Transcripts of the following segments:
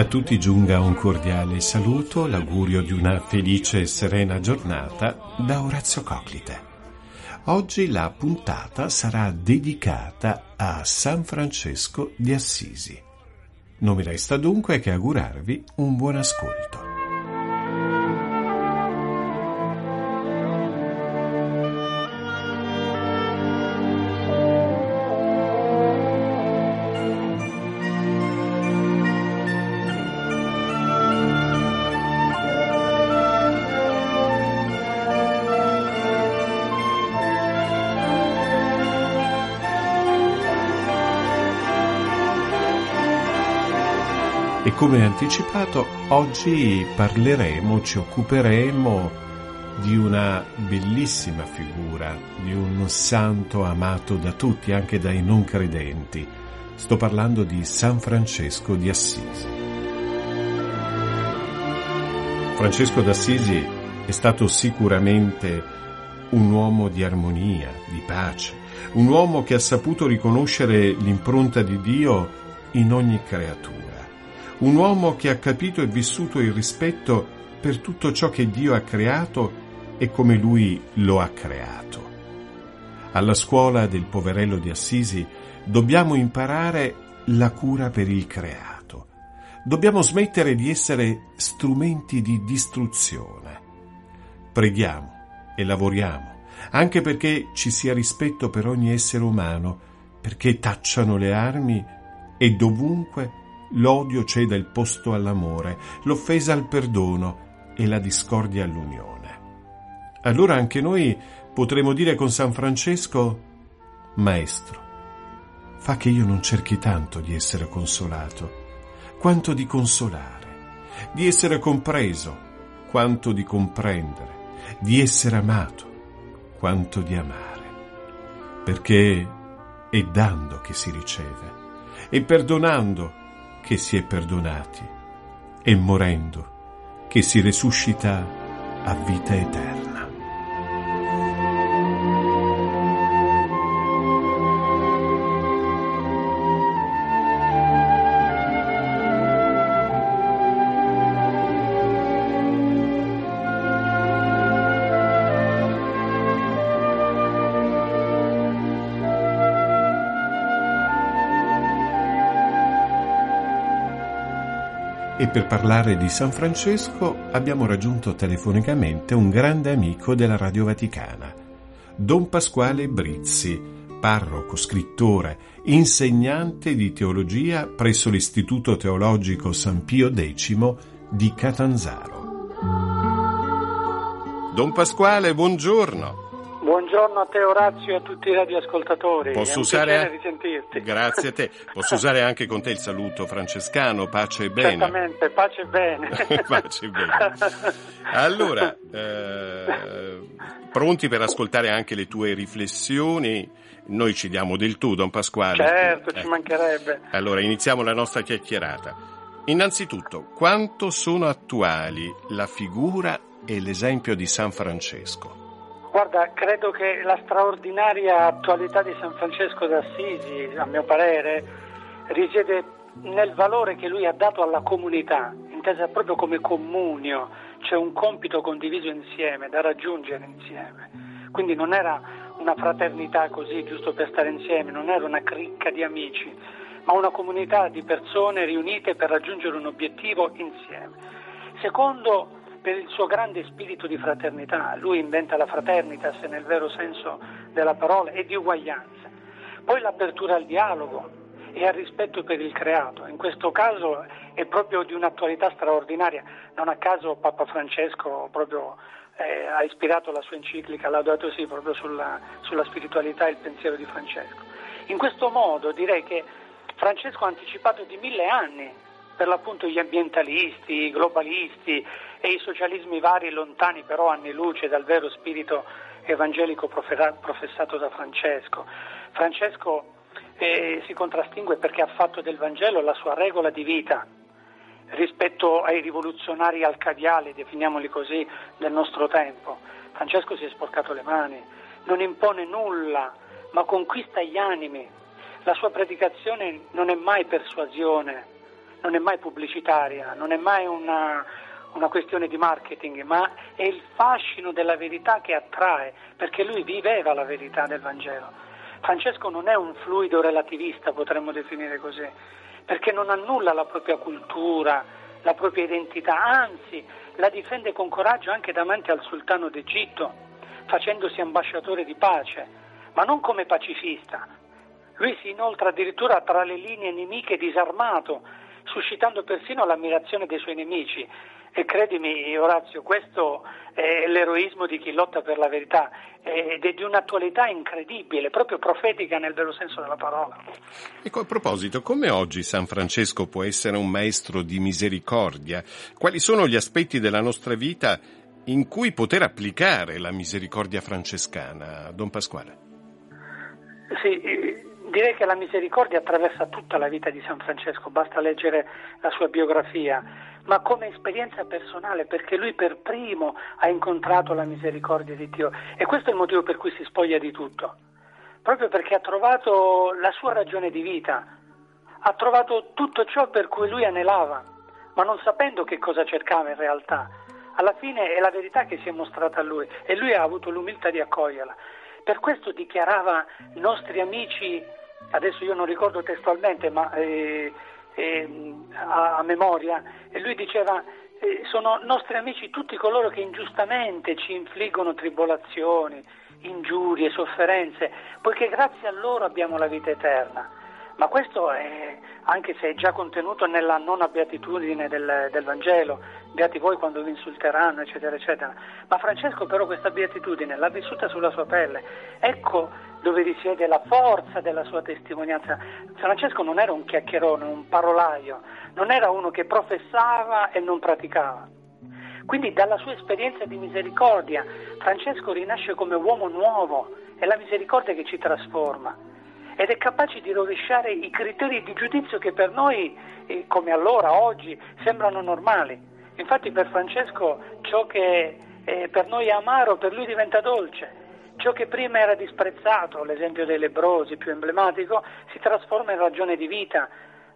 A tutti giunga un cordiale saluto, l'augurio di una felice e serena giornata da Orazio Coclite. Oggi la puntata sarà dedicata a San Francesco di Assisi. Non mi resta dunque che augurarvi un buon ascolto. Come anticipato, oggi parleremo, ci occuperemo di una bellissima figura, di un santo amato da tutti, anche dai non credenti. Sto parlando di San Francesco di Assisi. Francesco d'Assisi è stato sicuramente un uomo di armonia, di pace, un uomo che ha saputo riconoscere l'impronta di Dio in ogni creatura un uomo che ha capito e vissuto il rispetto per tutto ciò che Dio ha creato e come lui lo ha creato. Alla scuola del poverello di Assisi dobbiamo imparare la cura per il creato. Dobbiamo smettere di essere strumenti di distruzione. Preghiamo e lavoriamo, anche perché ci sia rispetto per ogni essere umano, perché tacciano le armi e dovunque l'odio ceda il posto all'amore, l'offesa al perdono e la discordia all'unione. Allora anche noi potremo dire con San Francesco, Maestro, fa che io non cerchi tanto di essere consolato, quanto di consolare, di essere compreso, quanto di comprendere, di essere amato, quanto di amare, perché è dando che si riceve, e perdonando che si è perdonati e morendo che si resuscita a vita eterna. Per parlare di San Francesco abbiamo raggiunto telefonicamente un grande amico della Radio Vaticana, Don Pasquale Brizzi, parroco, scrittore, insegnante di teologia presso l'Istituto Teologico San Pio X di Catanzaro. Don Pasquale, buongiorno. Buongiorno a te Orazio e a tutti i radioascoltatori. Posso usare. Grazie a te. Posso usare anche con te il saluto francescano, pace e bene. Certamente, pace e bene. pace e bene. Allora, eh, pronti per ascoltare anche le tue riflessioni? Noi ci diamo del tu, Don Pasquale. Certo, ci Ecco. mancherebbe. Allora, iniziamo la nostra chiacchierata. Innanzitutto, quanto sono attuali la figura e l'esempio di San Francesco? Guarda, credo che la straordinaria attualità di San Francesco d'Assisi, a mio parere, risiede nel valore che lui ha dato alla comunità, intesa proprio come comunio, cioè un compito condiviso insieme, da raggiungere insieme. Quindi non era una fraternità così, giusto per stare insieme, non era una cricca di amici, ma una comunità di persone riunite per raggiungere un obiettivo insieme. Secondo, per il suo grande spirito di fraternità, lui inventa la fraternitas nel vero senso della parola e di uguaglianza. Poi l'apertura al dialogo e al rispetto per il creato. In questo caso è proprio di un'attualità straordinaria. Non a caso Papa Francesco proprio eh, ha ispirato la sua enciclica Laudato Si proprio sulla, sulla spiritualità e il pensiero di Francesco. In questo modo direi che Francesco ha anticipato di mille anni per l'appunto gli ambientalisti, i globalisti e i socialismi vari lontani però anni luce dal vero spirito evangelico professato da Francesco. Francesco eh, si contrastingue perché ha fatto del Vangelo la sua regola di vita rispetto ai rivoluzionari alcadiali, definiamoli così, del nostro tempo. Francesco si è sporcato le mani, non impone nulla, ma conquista gli animi. La sua predicazione non è mai persuasione, non è mai pubblicitaria, non è mai una, una questione di marketing, ma è il fascino della verità che attrae, perché lui viveva la verità del Vangelo. Francesco non è un fluido relativista, potremmo definire così, perché non annulla la propria cultura, la propria identità, anzi la difende con coraggio anche davanti al sultano d'Egitto, facendosi ambasciatore di pace, ma non come pacifista. Lui si inoltra addirittura tra le linee nemiche disarmato, suscitando persino l'ammirazione dei suoi nemici. E credimi, Orazio, questo è l'eroismo di chi lotta per la verità ed è di un'attualità incredibile, proprio profetica nel vero senso della parola. Ecco, a proposito, come oggi San Francesco può essere un maestro di misericordia? Quali sono gli aspetti della nostra vita in cui poter applicare la misericordia francescana, Don Pasquale? Sì, direi che la misericordia attraversa tutta la vita di San Francesco, basta leggere la sua biografia ma come esperienza personale, perché lui per primo ha incontrato la misericordia di Dio e questo è il motivo per cui si spoglia di tutto, proprio perché ha trovato la sua ragione di vita, ha trovato tutto ciò per cui lui anelava, ma non sapendo che cosa cercava in realtà. Alla fine è la verità che si è mostrata a lui e lui ha avuto l'umiltà di accoglierla. Per questo dichiarava nostri amici, adesso io non ricordo testualmente, ma eh, eh, a, a, memoria, e lui diceva eh, sono nostri amici tutti coloro che ingiustamente ci infliggono tribolazioni, ingiurie, sofferenze, poiché grazie a loro abbiamo la vita eterna. Ma questo è, anche se è già contenuto nella nona beatitudine del, del Vangelo, beati voi quando vi insulteranno, eccetera, eccetera. Ma Francesco però questa beatitudine l'ha vissuta sulla sua pelle. Ecco dove risiede la forza della sua testimonianza. Francesco non era un chiacchierone, un parolaio, non era uno che professava e non praticava. Quindi dalla sua esperienza di misericordia Francesco rinasce come uomo nuovo, è la misericordia che ci trasforma ed è capace di rovesciare i criteri di giudizio che per noi, eh, come allora, oggi, sembrano normali. Infatti per Francesco ciò che eh, per noi è amaro, per lui diventa dolce. Ciò che prima era disprezzato, l'esempio dei lebrosi più emblematico, si trasforma in ragione di vita,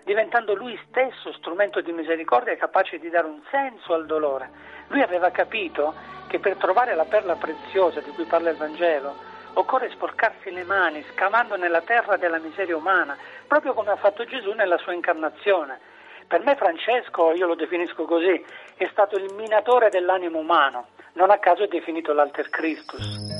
diventando lui stesso strumento di misericordia capace di dare un senso al dolore. Lui aveva capito che per trovare la perla preziosa di cui parla il Vangelo occorre sporcarsi le mani scavando nella terra della miseria umana, proprio come ha fatto Gesù nella sua incarnazione. Per me Francesco, io lo definisco così, è stato il minatore dell'animo umano, non a caso è definito l'Alter Christus.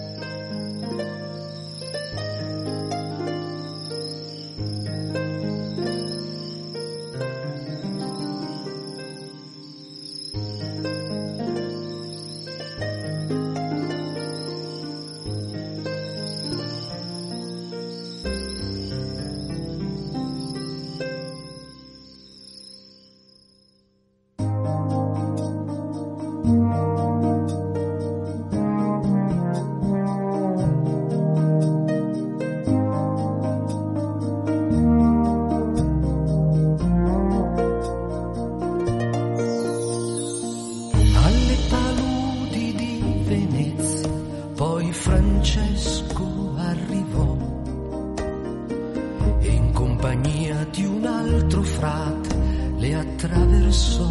attraversò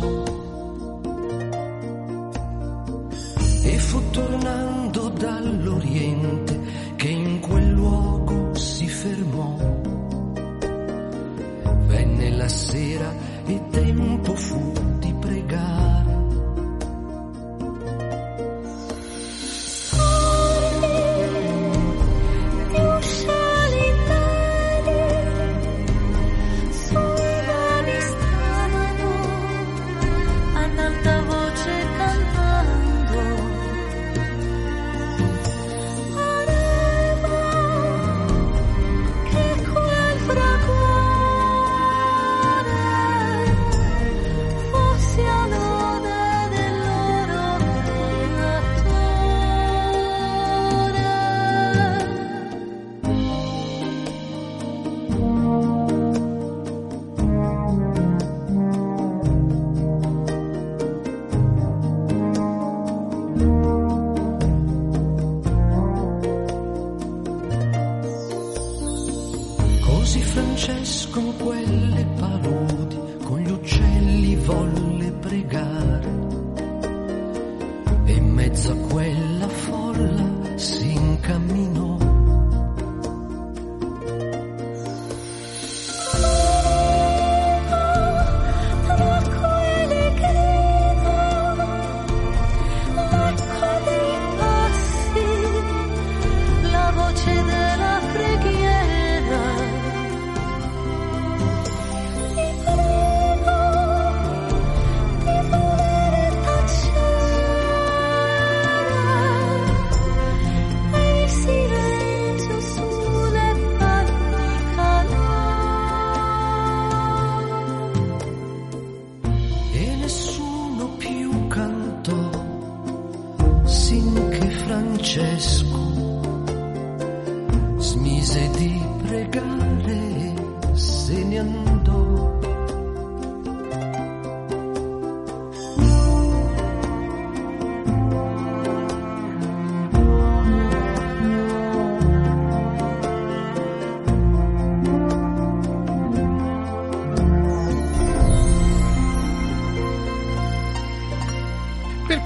e fu tornato Francesco quelle paludi con gli uccelli volle pregare.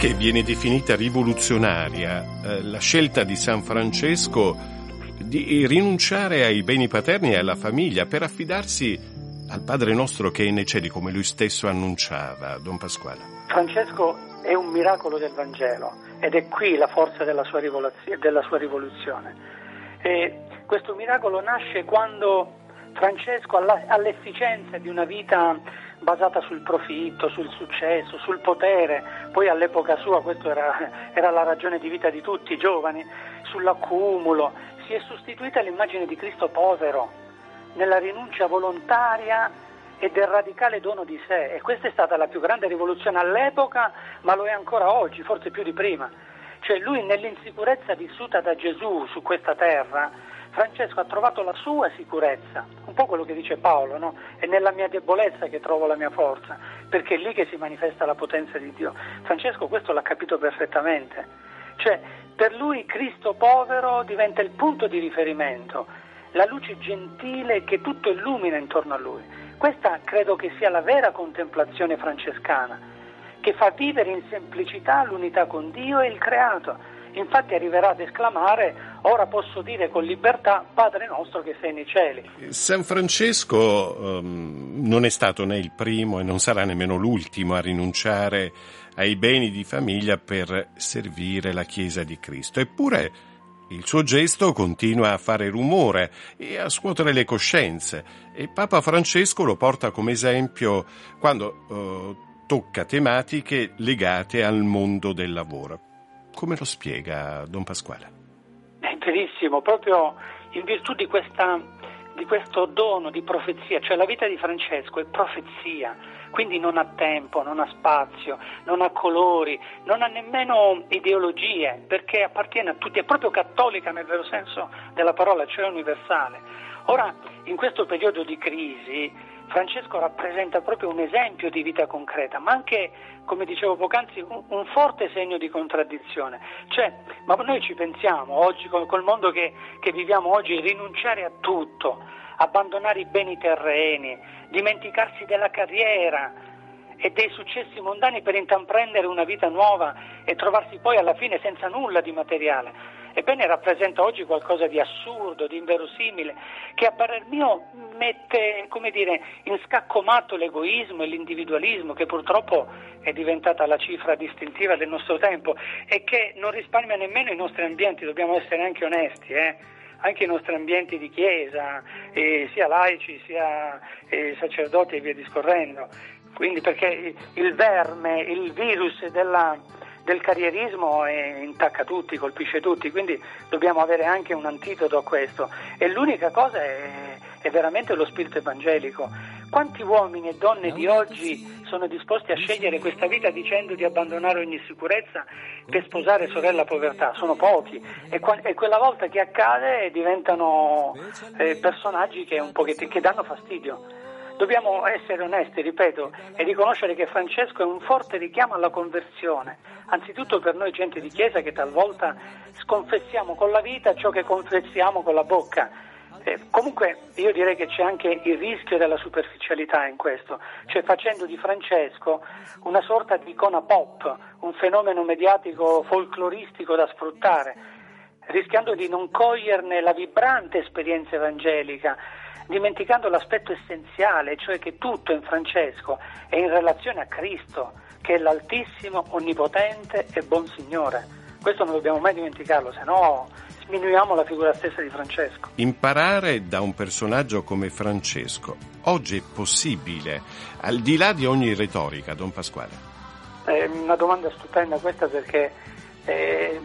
Perché viene definita rivoluzionaria eh, la scelta di San Francesco di rinunciare ai beni paterni e alla famiglia per affidarsi al Padre nostro che è nei cieli, come lui stesso annunciava, Don Pasquale? Francesco è un miracolo del Vangelo ed è qui la forza della sua, della sua rivoluzione. E questo miracolo nasce quando Francesco, all'efficienza di una vita basata sul profitto, sul successo, sul potere, poi all'epoca sua questa era, era, la ragione di vita di tutti i giovani, sull'accumulo, si è sostituita l'immagine di Cristo povero, nella rinuncia volontaria e del radicale dono di sé. E questa è stata la più grande rivoluzione all'epoca, ma lo è ancora oggi, forse più di prima. Cioè lui nell'insicurezza vissuta da Gesù su questa terra Francesco ha trovato la sua sicurezza, un po' quello che dice Paolo, no? è nella mia debolezza che trovo la mia forza, perché è lì che si manifesta la potenza di Dio. Francesco questo l'ha capito perfettamente, cioè per lui Cristo povero diventa il punto di riferimento, la luce gentile che tutto illumina intorno a lui. Questa credo che sia la vera contemplazione francescana, che fa vivere in semplicità l'unità con Dio e il creato infatti arriverà ad esclamare ora posso dire con libertà Padre nostro che sei nei cieli. San Francesco um, non è stato né il primo e non sarà nemmeno l'ultimo a rinunciare ai beni di famiglia per servire la Chiesa di Cristo, eppure il suo gesto continua a fare rumore e a scuotere le coscienze e Papa Francesco lo porta come esempio quando uh, tocca tematiche legate al mondo del lavoro. Come lo spiega Don Pasquale? È verissimo, proprio in virtù di, questa, di questo dono di profezia, cioè la vita di Francesco è profezia, quindi non ha tempo, non ha spazio, non ha colori, non ha nemmeno ideologie, perché appartiene a tutti, è proprio cattolica nel vero senso della parola, cioè universale. Ora, in questo periodo di crisi, Francesco rappresenta proprio un esempio di vita concreta, ma anche, come dicevo poc'anzi, un, un forte segno di contraddizione. Cioè, ma noi ci pensiamo oggi, col, col mondo che, che viviamo oggi, rinunciare a tutto, abbandonare i beni terreni, dimenticarsi della carriera, e dei successi mondani per intraprendere una vita nuova e trovarsi poi alla fine senza nulla di materiale. Ebbene rappresenta oggi qualcosa di assurdo, di inverosimile, che a parer mio mette dire, in scacco matto l'egoismo e l'individualismo, che purtroppo è diventata la cifra distintiva del nostro tempo e che non risparmia nemmeno i nostri ambienti, dobbiamo essere anche onesti. Eh? anche i nostri ambienti di chiesa, eh, sia laici sia eh, sacerdoti e via discorrendo. Quindi perché il verme, il virus della, del carrierismo intacca tutti, colpisce tutti, quindi dobbiamo avere anche un antidoto a questo. E l'unica cosa è, è veramente lo spirito evangelico. Quanti uomini e donne di oggi sono disposti a scegliere questa vita dicendo di abbandonare ogni sicurezza per sposare sorella povertà? Sono pochi e, qua, e quella volta che accade diventano eh, personaggi che, che danno fastidio. Dobbiamo essere onesti, ripeto, e riconoscere che Francesco è un forte richiamo alla conversione, anzitutto per noi gente di chiesa che talvolta sconfessiamo con la vita ciò che confessiamo con la bocca. Eh, comunque io direi che c'è anche il rischio della superficialità in questo, cioè facendo di Francesco una sorta di icona pop, un fenomeno mediatico folcloristico da sfruttare, rischiando di non coglierne la vibrante esperienza evangelica dimenticando l'aspetto essenziale, cioè che tutto in Francesco è in relazione a Cristo, che è l'Altissimo, Onnipotente e Buon Signore. Questo non dobbiamo mai dimenticarlo, se no sminuiamo la figura stessa di Francesco. Imparare da un personaggio come Francesco oggi è possibile, al di là di ogni retorica, Don Pasquale? È una domanda stupenda questa perché eh,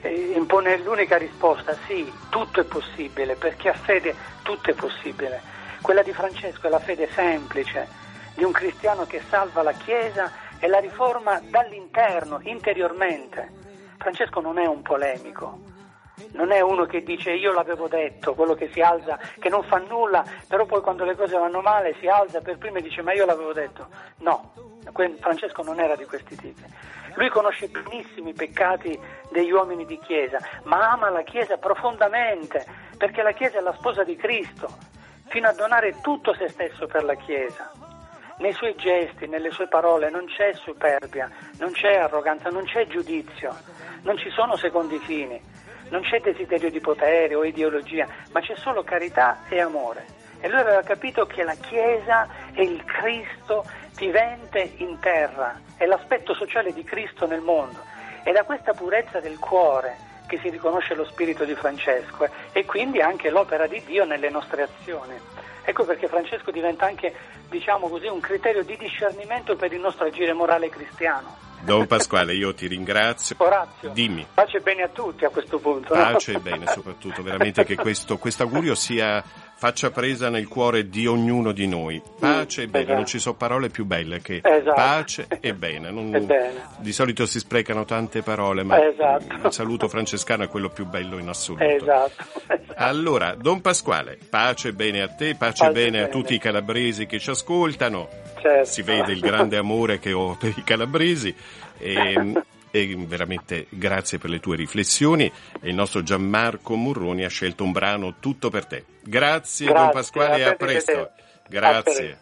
eh, impone l'unica risposta, sì, tutto è possibile, per chi ha fede tutto è possibile. Quella di Francesco è la fede semplice di un cristiano che salva la Chiesa e la riforma dall'interno, interiormente. Francesco non è un polemico, non è uno che dice io l'avevo detto, quello che si alza, che non fa nulla, però poi quando le cose vanno male si alza per prima e dice ma io l'avevo detto. No, Francesco non era di questi tipi. Lui conosce benissimo i peccati degli uomini di Chiesa, ma ama la Chiesa profondamente, perché la Chiesa è la sposa di Cristo, fino a donare tutto se stesso per la Chiesa. Nei suoi gesti, nelle sue parole non c'è superbia, non c'è arroganza, non c'è giudizio, non ci sono secondi fini, non c'è desiderio di potere o ideologia, ma c'è solo carità e amore. E lui aveva capito che la Chiesa è il Cristo vivente in terra, è l'aspetto sociale di Cristo nel mondo. È da questa purezza del cuore che si riconosce lo spirito di Francesco e quindi anche l'opera di Dio nelle nostre azioni. Ecco perché Francesco diventa anche, diciamo così, un criterio di discernimento per il nostro agire morale cristiano. Don Pasquale, io ti ringrazio. Orazio, Dimmi. Pace e bene a tutti a questo punto. Pace e bene, soprattutto, veramente che questo augurio sia faccia presa nel cuore di ognuno di noi. Pace e bene, esatto. non ci sono parole più belle che esatto. pace e bene. Non, bene. Di solito si sprecano tante parole, ma esatto. il saluto francescano è quello più bello in assoluto. Esatto. Allora, Don Pasquale, pace e bene a te, pace, e bene a tutti i calabresi che ci ascoltano. Certo. Si vede il grande amore che ho per i calabresi. E, e veramente grazie per le tue riflessioni. E il nostro Gianmarco Murroni ha scelto un brano tutto per te. Grazie, grazie Don Pasquale e a presto. Grazie.